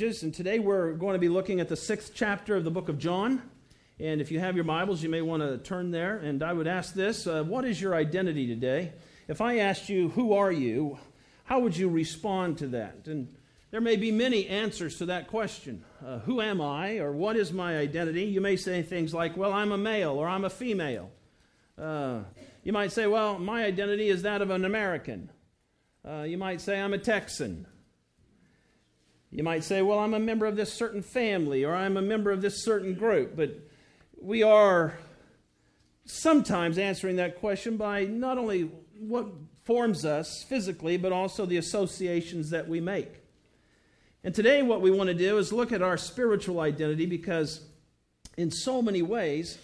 and today we're going to be looking at the sixth chapter of the book of John. And if you have your Bibles, you may want to turn there. And I would ask this uh, What is your identity today? If I asked you, Who are you? how would you respond to that? And there may be many answers to that question. Uh, who am I, or what is my identity? You may say things like, Well, I'm a male, or I'm a female. Uh, you might say, Well, my identity is that of an American. Uh, you might say, I'm a Texan. You might say, well, I'm a member of this certain family or I'm a member of this certain group. But we are sometimes answering that question by not only what forms us physically, but also the associations that we make. And today, what we want to do is look at our spiritual identity because, in so many ways,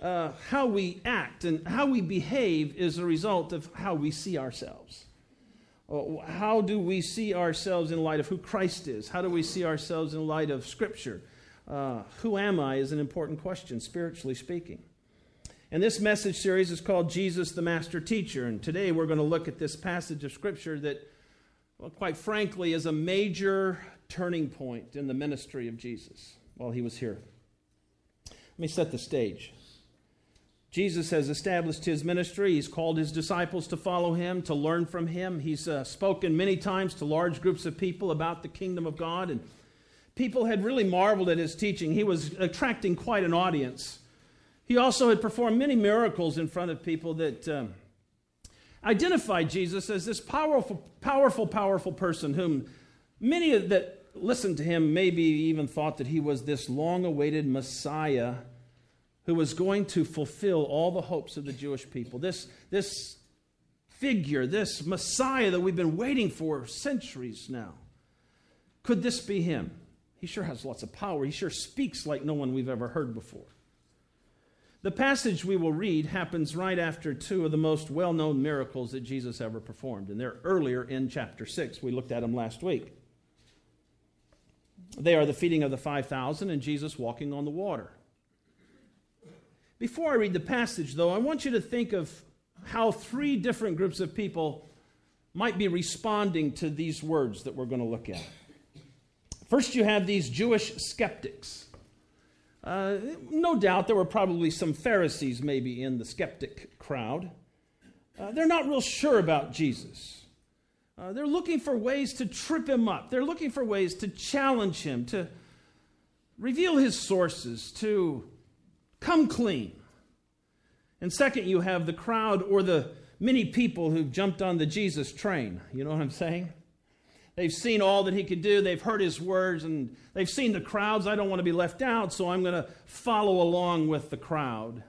uh, how we act and how we behave is a result of how we see ourselves. Uh, how do we see ourselves in light of who Christ is? How do we see ourselves in light of Scripture? Uh, who am I is an important question, spiritually speaking. And this message series is called Jesus the Master Teacher. And today we're going to look at this passage of Scripture that, well, quite frankly, is a major turning point in the ministry of Jesus while he was here. Let me set the stage. Jesus has established his ministry. He's called his disciples to follow him, to learn from him. He's uh, spoken many times to large groups of people about the kingdom of God, and people had really marveled at his teaching. He was attracting quite an audience. He also had performed many miracles in front of people that um, identified Jesus as this powerful, powerful, powerful person whom many that listened to him maybe even thought that he was this long awaited Messiah who was going to fulfill all the hopes of the Jewish people. This, this figure, this Messiah that we've been waiting for centuries now. Could this be him? He sure has lots of power. He sure speaks like no one we've ever heard before. The passage we will read happens right after two of the most well known miracles that Jesus ever performed, and they're earlier in chapter 6. We looked at them last week. They are the feeding of the 5,000 and Jesus walking on the water. Before I read the passage, though, I want you to think of how three different groups of people might be responding to these words that we're going to look at. First, you have these Jewish skeptics. Uh, no doubt there were probably some Pharisees maybe in the skeptic crowd. Uh, they're not real sure about Jesus. Uh, they're looking for ways to trip him up. They're looking for ways to challenge him, to reveal his sources, to Come clean. And second, you have the crowd or the many people who've jumped on the Jesus train. You know what I'm saying? They've seen all that he could do. They've heard his words and they've seen the crowds. I don't want to be left out, so I'm going to follow along with the crowd.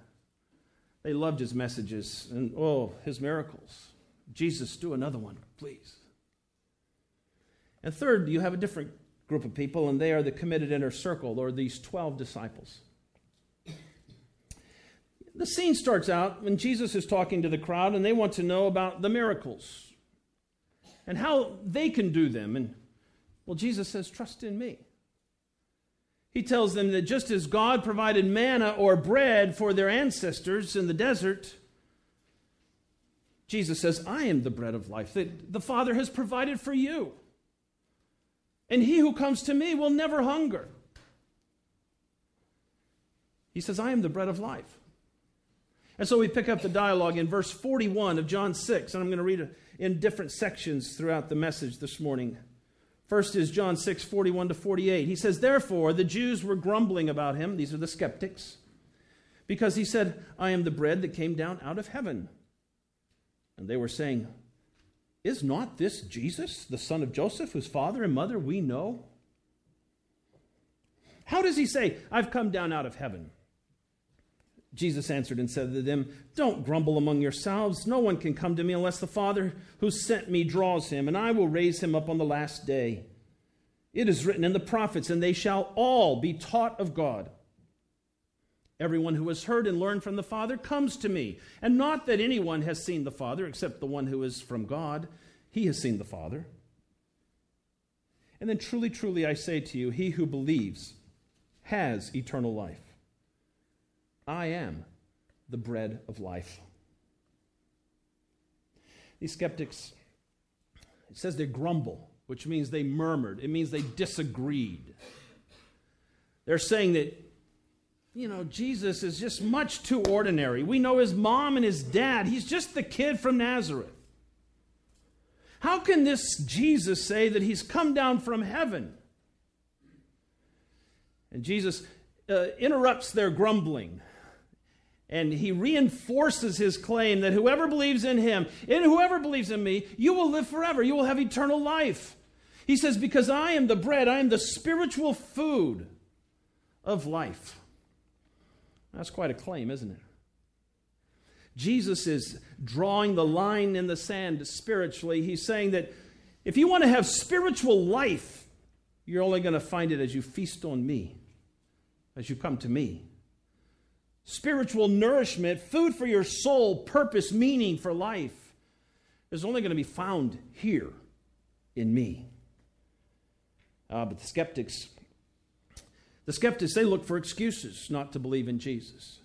They loved his messages and, oh, his miracles. Jesus, do another one, please. And third, you have a different group of people, and they are the committed inner circle, or these 12 disciples. The scene starts out when Jesus is talking to the crowd and they want to know about the miracles and how they can do them. And well, Jesus says, Trust in me. He tells them that just as God provided manna or bread for their ancestors in the desert, Jesus says, I am the bread of life that the Father has provided for you. And he who comes to me will never hunger. He says, I am the bread of life. And so we pick up the dialogue in verse 41 of John 6, and I'm going to read it in different sections throughout the message this morning. First is John 6, 41 to 48. He says, Therefore, the Jews were grumbling about him, these are the skeptics, because he said, I am the bread that came down out of heaven. And they were saying, Is not this Jesus, the son of Joseph, whose father and mother we know? How does he say, I've come down out of heaven? Jesus answered and said to them, Don't grumble among yourselves. No one can come to me unless the Father who sent me draws him, and I will raise him up on the last day. It is written in the prophets, and they shall all be taught of God. Everyone who has heard and learned from the Father comes to me, and not that anyone has seen the Father except the one who is from God. He has seen the Father. And then truly, truly, I say to you, he who believes has eternal life. I am the bread of life. These skeptics, it says they grumble which means they murmured. It means they disagreed. They're saying that, you know, Jesus is just much too ordinary. We know his mom and his dad. He's just the kid from Nazareth. How can this Jesus say that he's come down from heaven? And Jesus uh, interrupts their grumbling. And he reinforces his claim that whoever believes in him, and whoever believes in me, you will live forever. You will have eternal life. He says, Because I am the bread, I am the spiritual food of life. That's quite a claim, isn't it? Jesus is drawing the line in the sand spiritually. He's saying that if you want to have spiritual life, you're only going to find it as you feast on me, as you come to me. Spiritual nourishment, food for your soul, purpose, meaning for life, is only going to be found here in me. Uh, but the skeptics, the skeptics, they look for excuses not to believe in Jesus.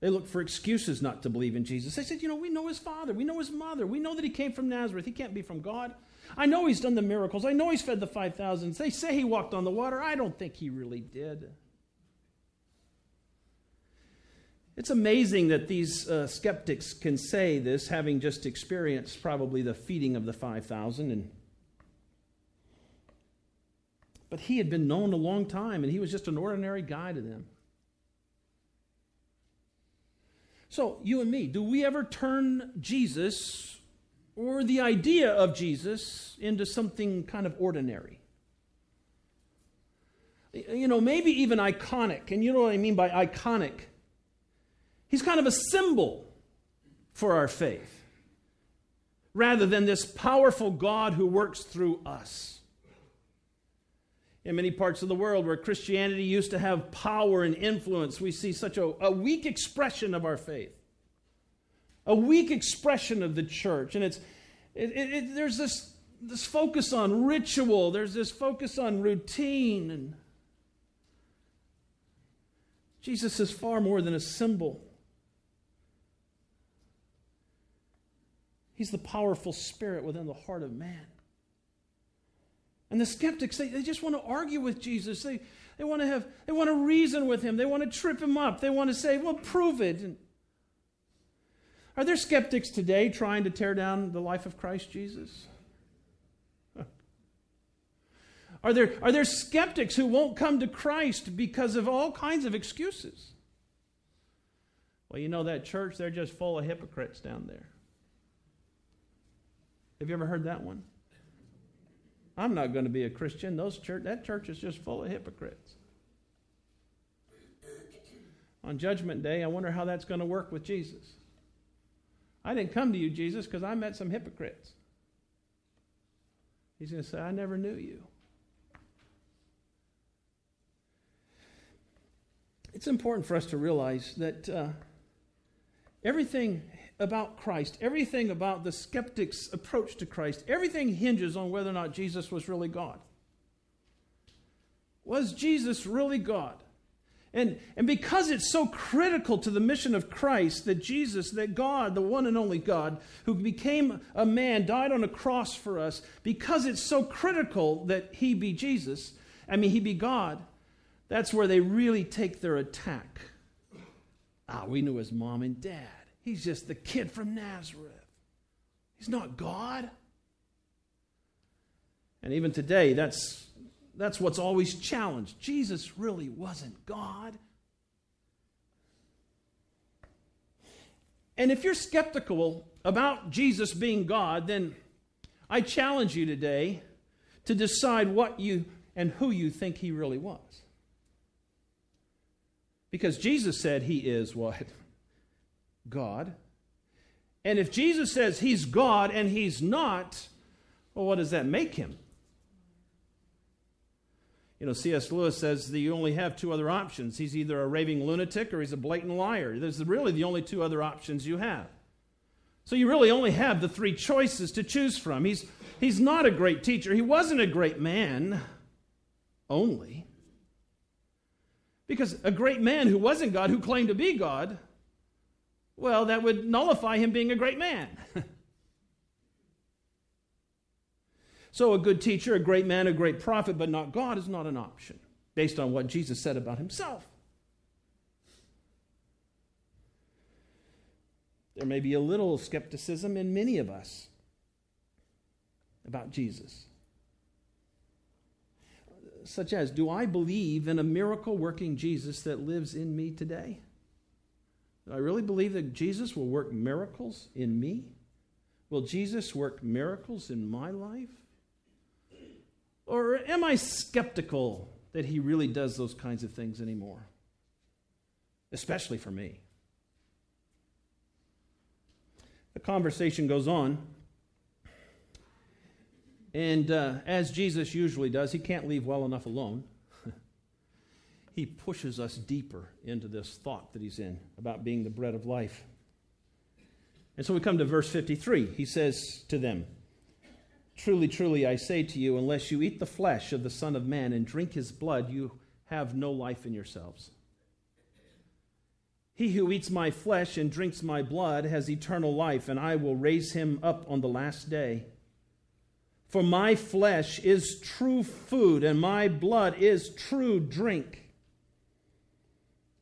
They look for excuses not to believe in Jesus. They said, you know, we know his father, we know his mother, we know that he came from Nazareth. He can't be from God. I know he's done the miracles. I know he's fed the 5,000. They say he walked on the water. I don't think he really did. It's amazing that these uh, skeptics can say this, having just experienced probably the feeding of the 5,000. And, but he had been known a long time, and he was just an ordinary guy to them. So, you and me, do we ever turn Jesus or the idea of Jesus into something kind of ordinary? You know, maybe even iconic. And you know what I mean by iconic? He's kind of a symbol for our faith rather than this powerful God who works through us. In many parts of the world where Christianity used to have power and influence, we see such a, a weak expression of our faith, a weak expression of the church. And it's, it, it, it, there's this, this focus on ritual, there's this focus on routine. And Jesus is far more than a symbol. He's the powerful spirit within the heart of man. And the skeptics, they, they just want to argue with Jesus. They, they want to have, they want to reason with him. They want to trip him up. They want to say, well, prove it. And are there skeptics today trying to tear down the life of Christ Jesus? Are there, are there skeptics who won't come to Christ because of all kinds of excuses? Well, you know that church, they're just full of hypocrites down there. Have you ever heard that one? I'm not going to be a Christian. Those church, that church is just full of hypocrites. On Judgment Day, I wonder how that's going to work with Jesus. I didn't come to you, Jesus, because I met some hypocrites. He's going to say, I never knew you. It's important for us to realize that uh, everything about Christ, everything about the skeptic's approach to Christ, everything hinges on whether or not Jesus was really God. Was Jesus really God? And, and because it's so critical to the mission of Christ that Jesus, that God, the one and only God, who became a man, died on a cross for us, because it's so critical that he be Jesus, I mean, he be God, that's where they really take their attack. Ah, we knew his mom and dad. He's just the kid from Nazareth. He's not God. And even today, that's, that's what's always challenged. Jesus really wasn't God. And if you're skeptical about Jesus being God, then I challenge you today to decide what you and who you think he really was. Because Jesus said he is what? God. And if Jesus says he's God and he's not, well, what does that make him? You know, C.S. Lewis says that you only have two other options. He's either a raving lunatic or he's a blatant liar. There's really the only two other options you have. So you really only have the three choices to choose from. He's, he's not a great teacher. He wasn't a great man only. Because a great man who wasn't God, who claimed to be God, well, that would nullify him being a great man. So, a good teacher, a great man, a great prophet, but not God is not an option based on what Jesus said about himself. There may be a little skepticism in many of us about Jesus. Such as, do I believe in a miracle working Jesus that lives in me today? Do I really believe that Jesus will work miracles in me? Will Jesus work miracles in my life? Or am I skeptical that he really does those kinds of things anymore? Especially for me. The conversation goes on. And uh, as Jesus usually does, he can't leave well enough alone. He pushes us deeper into this thought that he's in about being the bread of life. And so we come to verse 53. He says to them, Truly, truly, I say to you, unless you eat the flesh of the Son of Man and drink his blood, you have no life in yourselves. He who eats my flesh and drinks my blood has eternal life, and I will raise him up on the last day. For my flesh is true food, and my blood is true drink.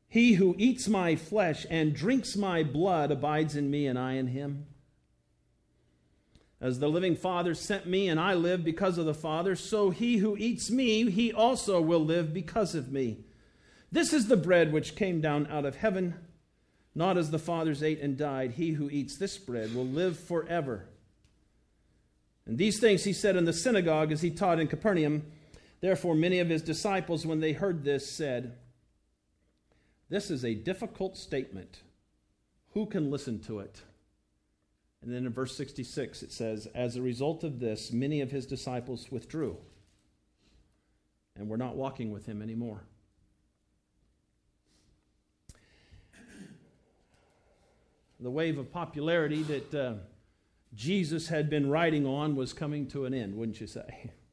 He who eats my flesh and drinks my blood abides in me, and I in him. As the living Father sent me, and I live because of the Father, so he who eats me, he also will live because of me. This is the bread which came down out of heaven not as the fathers ate and died. He who eats this bread will live forever. And these things he said in the synagogue as he taught in Capernaum. Therefore, many of his disciples, when they heard this, said, This is a difficult statement. Who can listen to it? And then in verse 66, it says, As a result of this, many of his disciples withdrew and were not walking with him anymore. the wave of popularity that uh, Jesus had been riding on was coming to an end, wouldn't you say?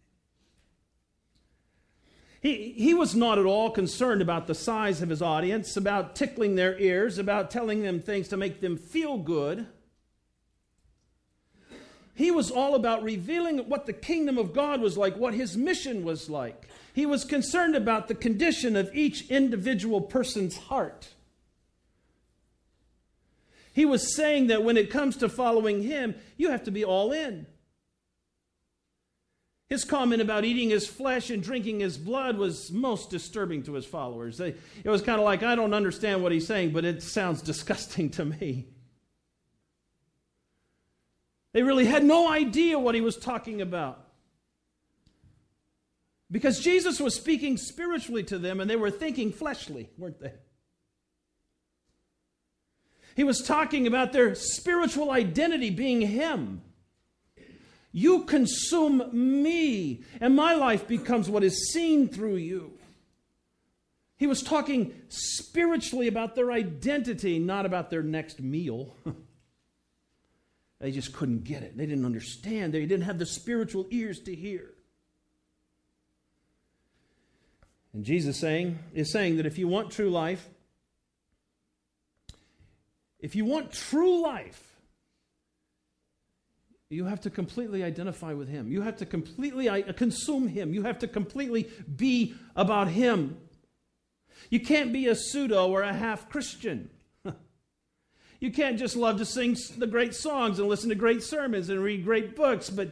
He, he was not at all concerned about the size of his audience, about tickling their ears, about telling them things to make them feel good. He was all about revealing what the kingdom of God was like, what his mission was like. He was concerned about the condition of each individual person's heart. He was saying that when it comes to following him, you have to be all in. His comment about eating his flesh and drinking his blood was most disturbing to his followers. They, it was kind of like, I don't understand what he's saying, but it sounds disgusting to me. They really had no idea what he was talking about. Because Jesus was speaking spiritually to them and they were thinking fleshly, weren't they? He was talking about their spiritual identity being Him. You consume me, and my life becomes what is seen through you. He was talking spiritually about their identity, not about their next meal. they just couldn't get it. They didn't understand. They didn't have the spiritual ears to hear. And Jesus saying is saying that if you want true life, if you want true life, you have to completely identify with Him. You have to completely uh, consume Him. You have to completely be about Him. You can't be a pseudo or a half Christian. you can't just love to sing the great songs and listen to great sermons and read great books, but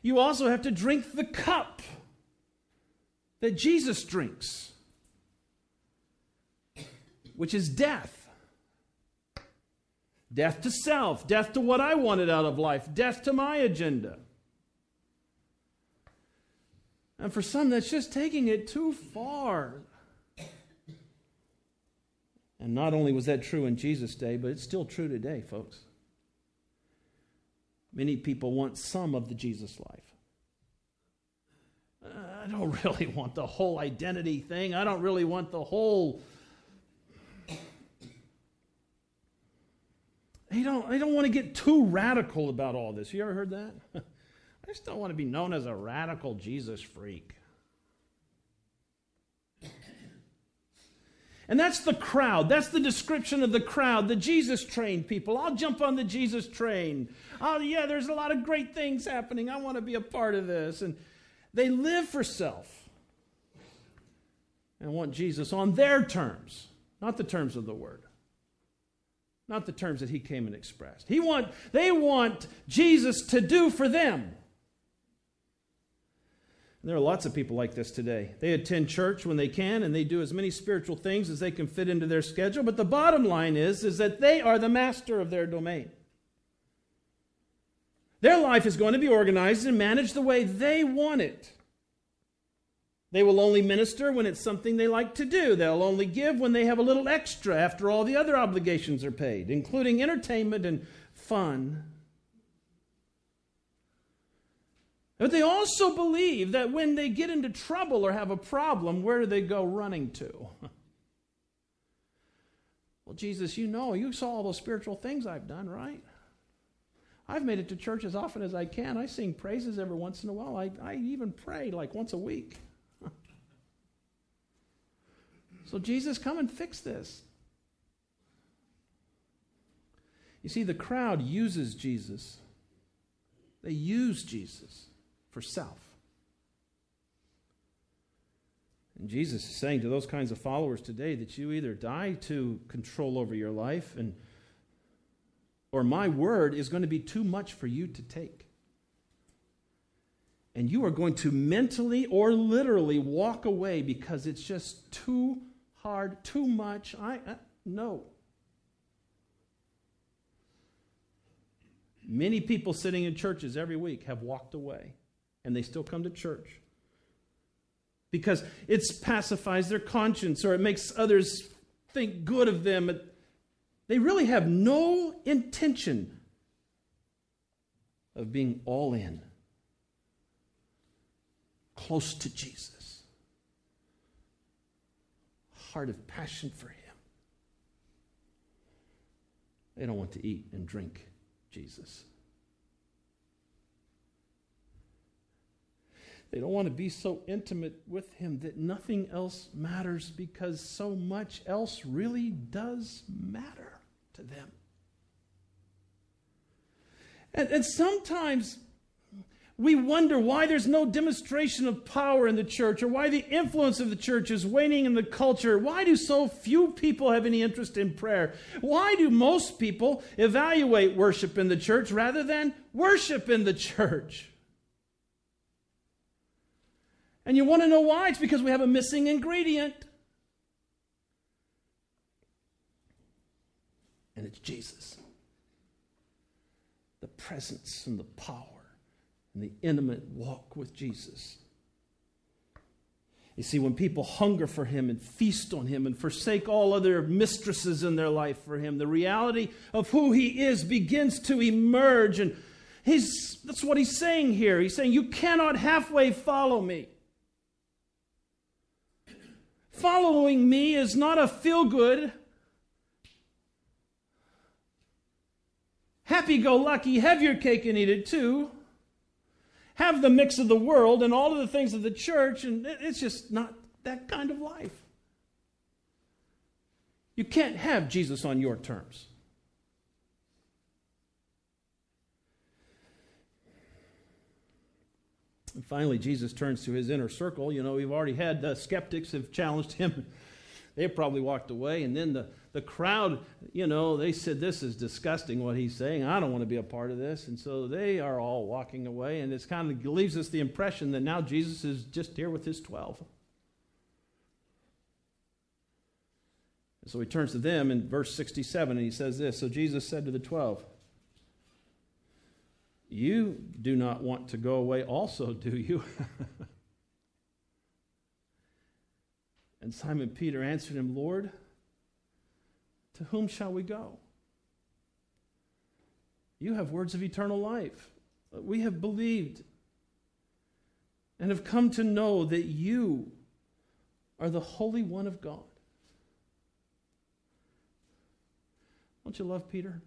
you also have to drink the cup that Jesus drinks, which is death. Death to self, death to what I wanted out of life, death to my agenda. And for some, that's just taking it too far. And not only was that true in Jesus' day, but it's still true today, folks. Many people want some of the Jesus life. I don't really want the whole identity thing. I don't really want the whole They don't, they don't want to get too radical about all this. You ever heard that? I just don't want to be known as a radical Jesus freak. And that's the crowd. That's the description of the crowd, the Jesus train people. I'll jump on the Jesus train. Oh, yeah, there's a lot of great things happening. I want to be a part of this. And they live for self and want Jesus on their terms, not the terms of the word. Not the terms that he came and expressed. He want, they want Jesus to do for them and there are lots of people like this today. They attend church when they can and they do as many spiritual things as they can fit into their schedule, but the bottom line is is that they are the master of their domain. Their life is going to be organized and managed the way they want it. They will only minister when it's something they like to do. They'll only give when they have a little extra after all the other obligations are paid, including entertainment and fun. But they also believe that when they get into trouble or have a problem, where do they go running to? well, Jesus, you know, you saw all those spiritual things I've done, right? I've made it to church as often as I can. I sing praises every once in a while. I, I even pray like once a week. So, Jesus, come and fix this. You see, the crowd uses Jesus, they use Jesus for self. And Jesus is saying to those kinds of followers today that you either die to control over your life and or my word is going to be too much for you to take. And you are going to mentally or literally walk away because it's just too hard, too much. I, I no. Many people sitting in churches every week have walked away and they still come to church because it pacifies their conscience or it makes others think good of them. They really have no intention of being all in, close to Jesus, heart of passion for Him. They don't want to eat and drink Jesus. They don't want to be so intimate with Him that nothing else matters because so much else really does matter to them. And, and sometimes we wonder why there's no demonstration of power in the church or why the influence of the church is waning in the culture. Why do so few people have any interest in prayer? Why do most people evaluate worship in the church rather than worship in the church? And you want to know why? It's because we have a missing ingredient. And it's Jesus. The presence and the power and the intimate walk with Jesus. You see, when people hunger for Him and feast on Him and forsake all other mistresses in their life for Him, the reality of who He is begins to emerge. And he's, that's what He's saying here. He's saying, You cannot halfway follow me. Following me is not a feel good, happy go lucky, have your cake and eat it too. Have the mix of the world and all of the things of the church, and it's just not that kind of life. You can't have Jesus on your terms. And finally, Jesus turns to his inner circle. You know, we've already had the skeptics have challenged him. they probably walked away. And then the, the crowd, you know, they said, This is disgusting what he's saying. I don't want to be a part of this. And so they are all walking away. And it kind of leaves us the impression that now Jesus is just here with his 12. And so he turns to them in verse 67 and he says this So Jesus said to the 12, you do not want to go away, also, do you? and Simon Peter answered him, Lord, to whom shall we go? You have words of eternal life. We have believed and have come to know that you are the Holy One of God. Don't you love Peter?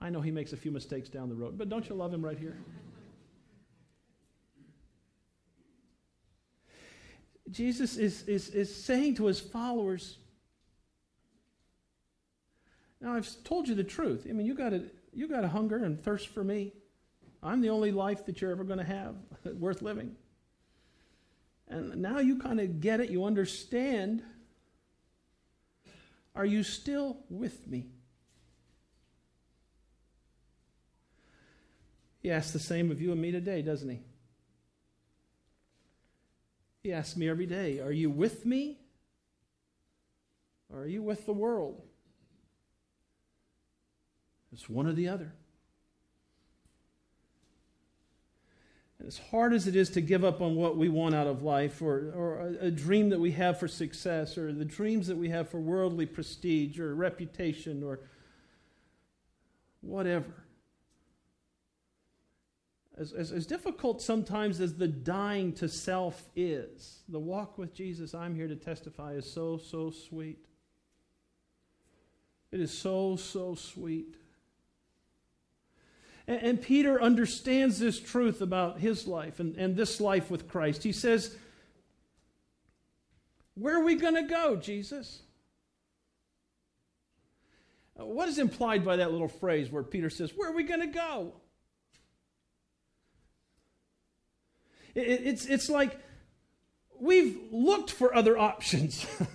I know he makes a few mistakes down the road, but don't you love him right here? Jesus is, is, is saying to his followers, now I've told you the truth. I mean, you got you got to hunger and thirst for me. I'm the only life that you're ever going to have worth living. And now you kind of get it, you understand. Are you still with me? He asks the same of you and me today, doesn't he? He asks me every day, Are you with me? Or are you with the world? It's one or the other. And as hard as it is to give up on what we want out of life, or, or a, dream that we have for success, or the dreams that we have for worldly prestige, or reputation, or whatever, as, as, as difficult sometimes as the dying to self is, the walk with Jesus, I'm here to testify, is so, so sweet. It is so, so sweet. And, and Peter understands this truth about his life and, and this life with Christ. He says, Where are we going to go, Jesus? Uh, what is implied by that little phrase where Peter says, Where are we going to go? It, it's, it's like we've looked for other options.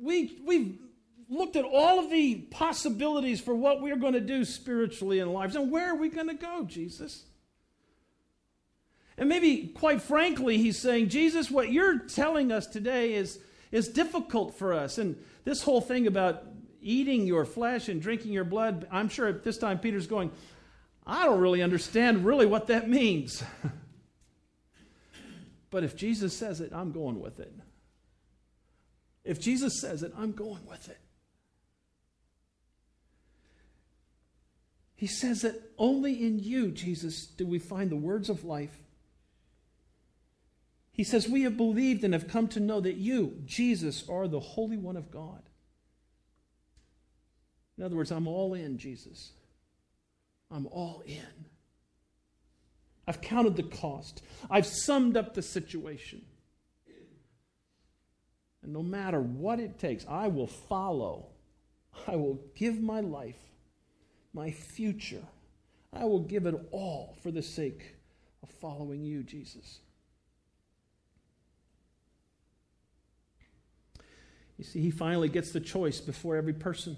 we, we've looked at all of the possibilities for what we're going to do spiritually in lives. And where are we going to go, Jesus? And maybe, quite frankly, he's saying, Jesus, what you're telling us today is, is difficult for us. And this whole thing about eating your flesh and drinking your blood, I'm sure at this time Peter's going, I don't really understand really what that means. but if Jesus says it, I'm going with it. If Jesus says it, I'm going with it. He says that only in you, Jesus, do we find the words of life. He says, We have believed and have come to know that you, Jesus, are the Holy One of God. In other words, I'm all in, Jesus. I'm all in. I've counted the cost, I've summed up the situation. And no matter what it takes, I will follow. I will give my life my future. I will give it all for the sake of following you, Jesus. You see, he finally gets the choice before every person.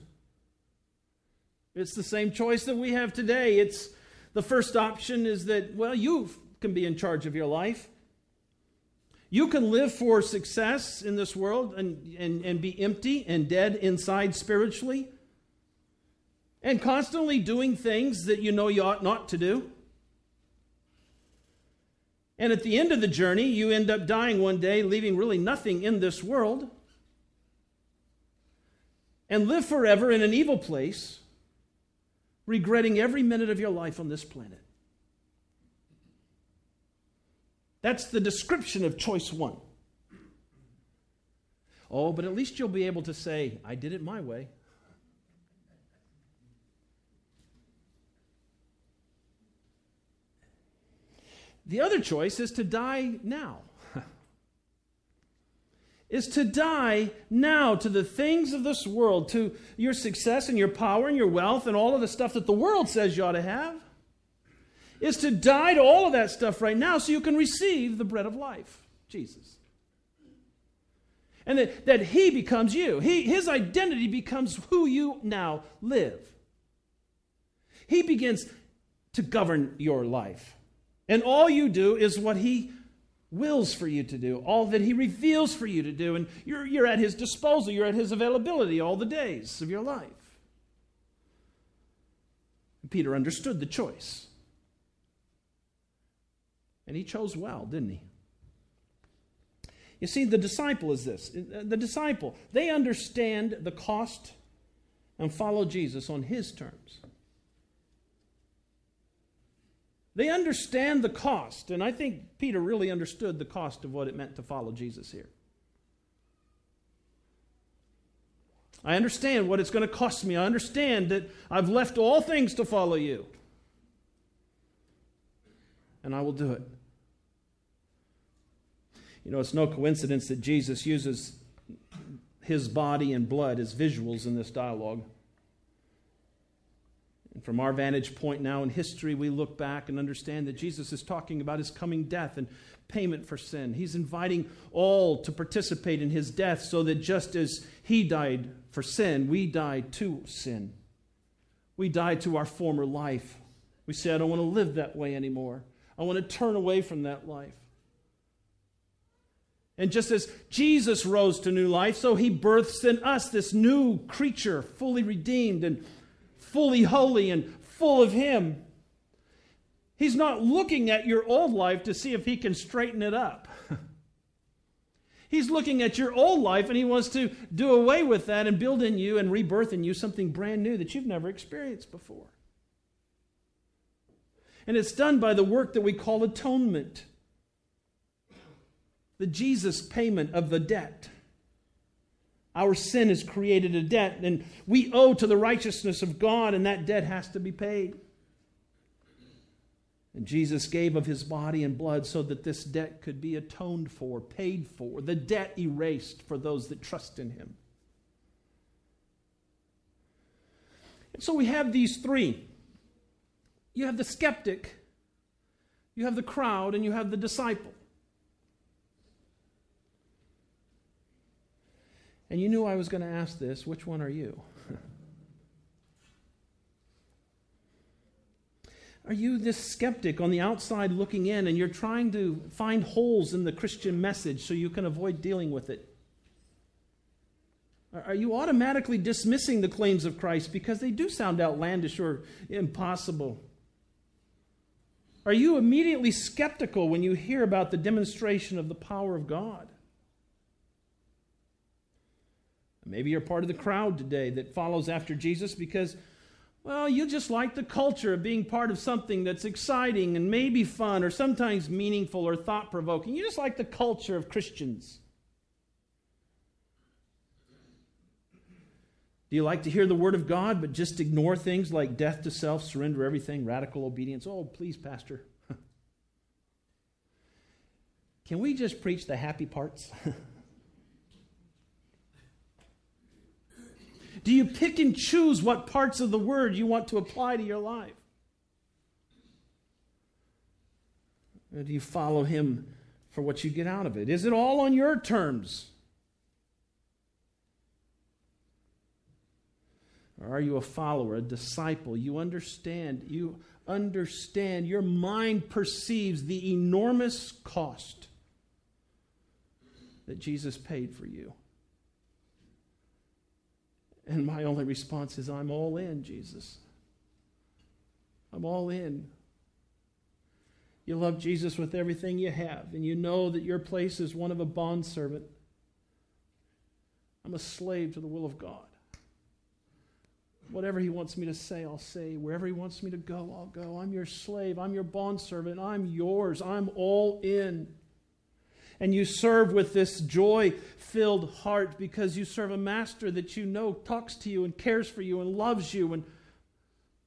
It's the same choice that we have today. It's the first option is that, well, you can be in charge of your life. You can live for success in this world and, and, and be empty and dead inside spiritually and constantly doing things that you know you ought not to do. And at the end of the journey, you end up dying one day, leaving really nothing in this world, and live forever in an evil place, regretting every minute of your life on this planet. That's the description of choice one. Oh, but at least you'll be able to say, I did it my way. The other choice is to die now. is to die now to the things of this world, to your success and your power and your wealth and all of the stuff that the world says you ought to have. Is to die to all of that stuff right now so you can receive the bread of life, Jesus. And that, that He becomes you. He, his identity becomes who you now live. He begins to govern your life. And all you do is what He wills for you to do, all that He reveals for you to do. And you're, you're at His disposal, you're at His availability all the days of your life. And Peter understood the choice. And he chose well, didn't he? You see, the disciple is this the disciple, they understand the cost and follow Jesus on his terms. They understand the cost, and I think Peter really understood the cost of what it meant to follow Jesus here. I understand what it's going to cost me. I understand that I've left all things to follow you. And I will do it. You know, it's no coincidence that Jesus uses his body and blood as visuals in this dialogue. And from our vantage point now in history, we look back and understand that Jesus is talking about his coming death and payment for sin. He's inviting all to participate in his death so that just as he died for sin, we die to sin. We die to our former life. We say, I don't want to live that way anymore. I want to turn away from that life. And just as Jesus rose to new life, so he births in us this new creature, fully redeemed and fully holy and full of him. He's not looking at your old life to see if he can straighten it up. He's looking at your old life and he wants to do away with that and build in you and rebirth in you something brand new that you've never experienced before. And it's done by the work that we call atonement the Jesus payment of the debt. Our sin has created a debt, and we owe to the righteousness of God, and that debt has to be paid. And Jesus gave of his body and blood so that this debt could be atoned for, paid for, the debt erased for those that trust in him. And so we have these three. You have the skeptic, you have the crowd, and you have the disciple. And you knew I was going to ask this which one are you? Are you this skeptic on the outside looking in and you're trying to find holes in the Christian message so you can avoid dealing with it? Are you automatically dismissing the claims of Christ because they do sound outlandish or impossible? Are you immediately skeptical when you hear about the demonstration of the power of God? Maybe you're part of the crowd today that follows after Jesus because well, you just like the culture of being part of something that's exciting and maybe fun or sometimes meaningful or thought provoking. You just like the culture of Christians. Do you like to hear the word of God but just ignore things like death to self, surrender everything, radical obedience? Oh, please, Pastor. Can we just preach the happy parts? Do you pick and choose what parts of the word you want to apply to your life? Or do you follow him for what you get out of it? Is it all on your terms? Or are you a follower, a disciple? You understand, you understand, your mind perceives the enormous cost that Jesus paid for you. And my only response is, I'm all in, Jesus. I'm all in. You love Jesus with everything you have, and you know that your place is one of a bondservant. I'm a slave to the will of God. Whatever he wants me to say, I'll say. Wherever he wants me to go, I'll go. I'm your slave. I'm your bondservant. I'm yours. I'm all in and you serve with this joy filled heart because you serve a master that you know talks to you and cares for you and loves you and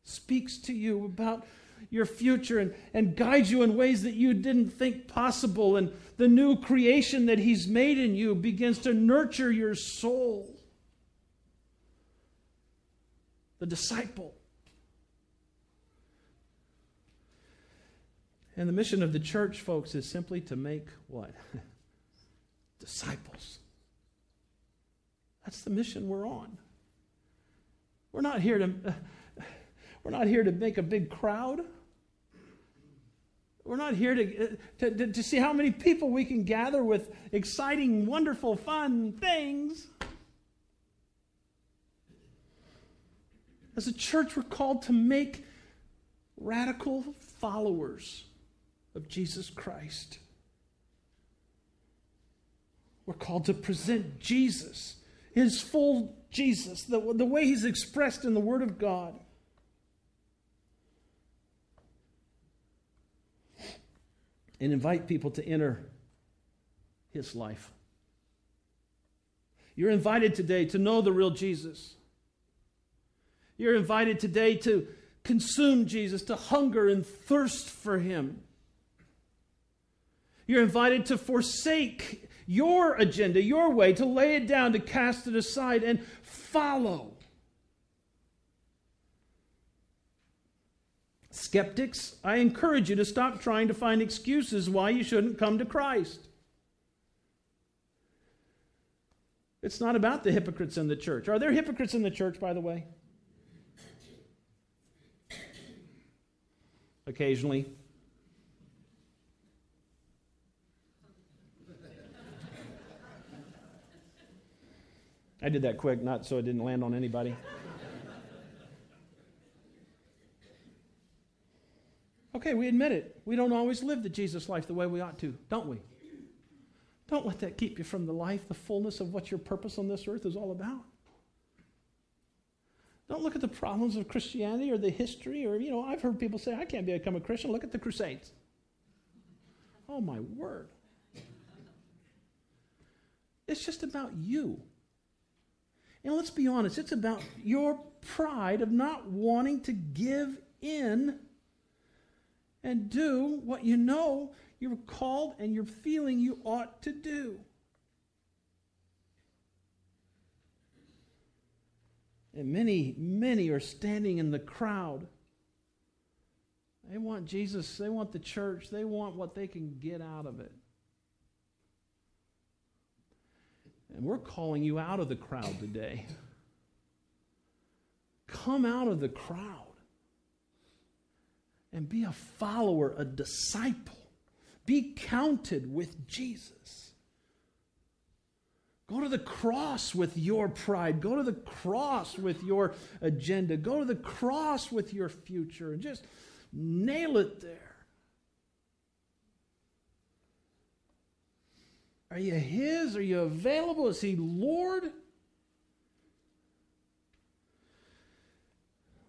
speaks to you about your future and, and guides you in ways that you didn't think possible. And the new creation that He's made in you begins to nurture your soul. The disciple. And the mission of the church, folks, is simply to make what? Disciples. That's the mission we're on. We're not here to uh, we're not here to make a big crowd. We're not here to, to, to, to see how many people we can gather with exciting, wonderful, fun things. As a church, we're called to make radical followers of Jesus Christ. We're called to present Jesus, his full Jesus, the, the way he's expressed in the Word of God. And invite people to enter his life. You're invited today to know the real Jesus. You're invited today to consume Jesus, to hunger and thirst for him. You're invited to forsake your agenda, your way, to lay it down, to cast it aside, and follow. Skeptics, I encourage you to stop trying to find excuses why you shouldn't come to Christ. It's not about the hypocrites in the church. Are there hypocrites in the church, by the way? Occasionally. I did that quick, not so it didn't land on anybody. Okay, we admit it. We don't always live the Jesus life the way we ought to, don't we? Don't let that keep you from the life, the fullness of what your purpose on this earth is all about. Don't look at the problems of Christianity or the history, or, you know, I've heard people say, I can't become a Christian. Look at the Crusades. Oh, my word. It's just about you. And let's be honest, it's about your pride of not wanting to give in and do what you know you're called and you're feeling you ought to do. And many, many are standing in the crowd. They want Jesus, they want the church, they want what they can get out of it. And we're calling you out of the crowd today. Come out of the crowd and be a follower, a disciple. Be counted with Jesus. Go to the cross with your pride. Go to the cross with your agenda. Go to the cross with your future and just nail it there. Are you His? Are you available? Is He Lord?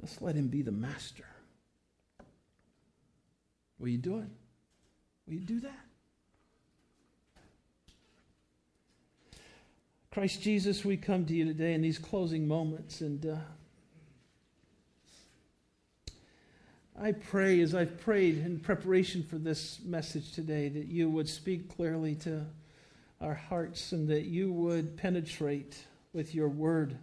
Let's let Him be the master. Will you do it? Will you do that? Christ Jesus, we come to you today in these closing moments, and uh, I pray, as I've prayed in preparation for this message today, that you would speak clearly to our hearts and that you would penetrate with your word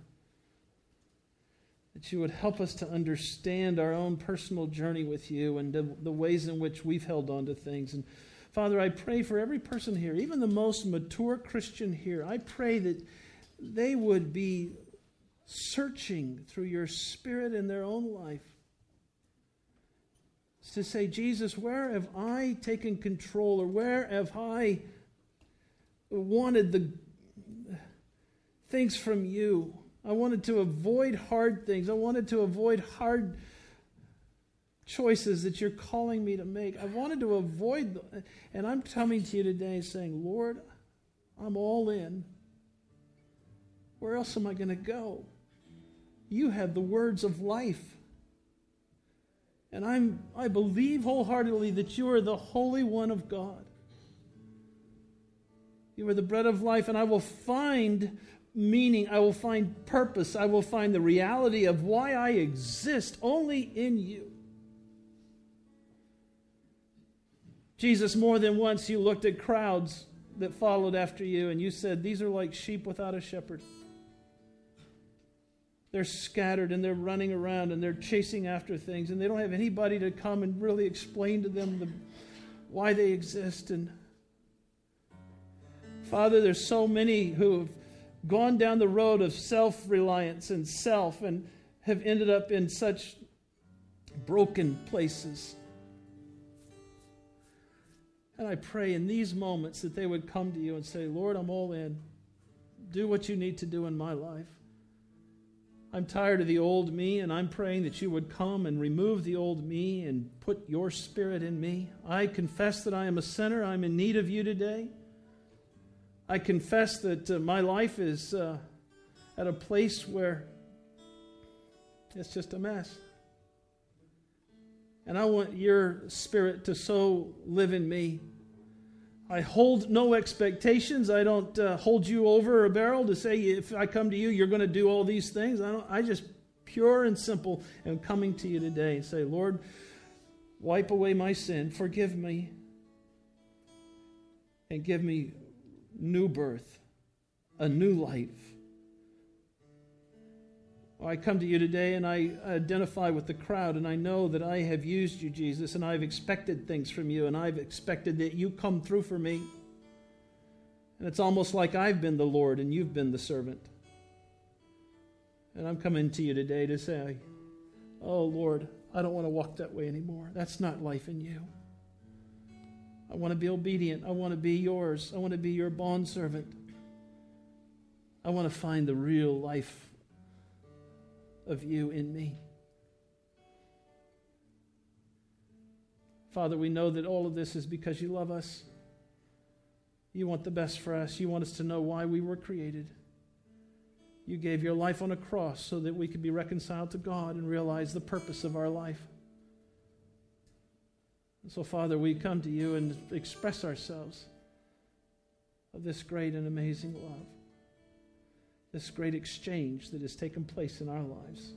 that you would help us to understand our own personal journey with you and the, the, ways in which we've held on to things. And Father, I pray for every person here, even the most mature Christian here, I pray that they would be searching through your spirit in their own life to say, Jesus, where have I taken control or where have I wanted the things from you? I wanted to avoid hard things. I wanted to avoid hard choices that you're calling me to make. I wanted to avoid. And I'm coming to you today saying, Lord, I'm all in. Where else am I going to go? You have the words of life. And I'm, I believe wholeheartedly that you are the Holy One of God. You are the bread of life, and I will find meaning, I will find purpose, I will find the reality of why I exist only in you. Jesus, more than once, you looked at crowds that followed after you and you said, These are like sheep without a shepherd. They're scattered and they're running around and they're chasing after things and they don't have anybody to come and really explain to them the, why they exist. And Father, there's so many who have gone down the road of self reliance and self and have ended up in such broken places. And I pray in these moments that they would come to you and say, Lord, I'm all in. Do what you need to do in my life. I'm tired of the old me, and I'm praying that you would come and remove the old me and put your spirit in me. I confess that I am a sinner. I'm in need of you today. I confess that uh, my life is uh, at a place where it's just a mess. And I want your spirit to so live in me. I hold no expectations. I don't uh, hold you over a barrel to say if I come to you, you're going to do all these things. I, don't, I just pure and simple am coming to you today and say, Lord, wipe away my sin, forgive me, and give me new birth, a new life. I come to you today and I identify with the crowd and I know that I have used you, Jesus, and I've expected things from you and I've expected that you come through for me. And it's almost like I've been the Lord and you've been the servant. And I'm coming to you today to say, Oh Lord, I don't want to walk that way anymore. That's not life in you. I want to be obedient. I want to be yours. I want to be your bondservant. I want to find the real life of you in me. Father, we know that all of this is because you love us. You want the best for us. You want us to know why we were created. You gave your life on a cross so that we could be reconciled to God and realize the purpose of our life. So, Father, we come to you and express ourselves of this great and amazing love, this great exchange that has taken place in our lives.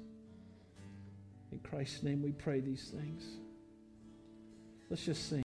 In Christ's name we pray these things. Let's just sing.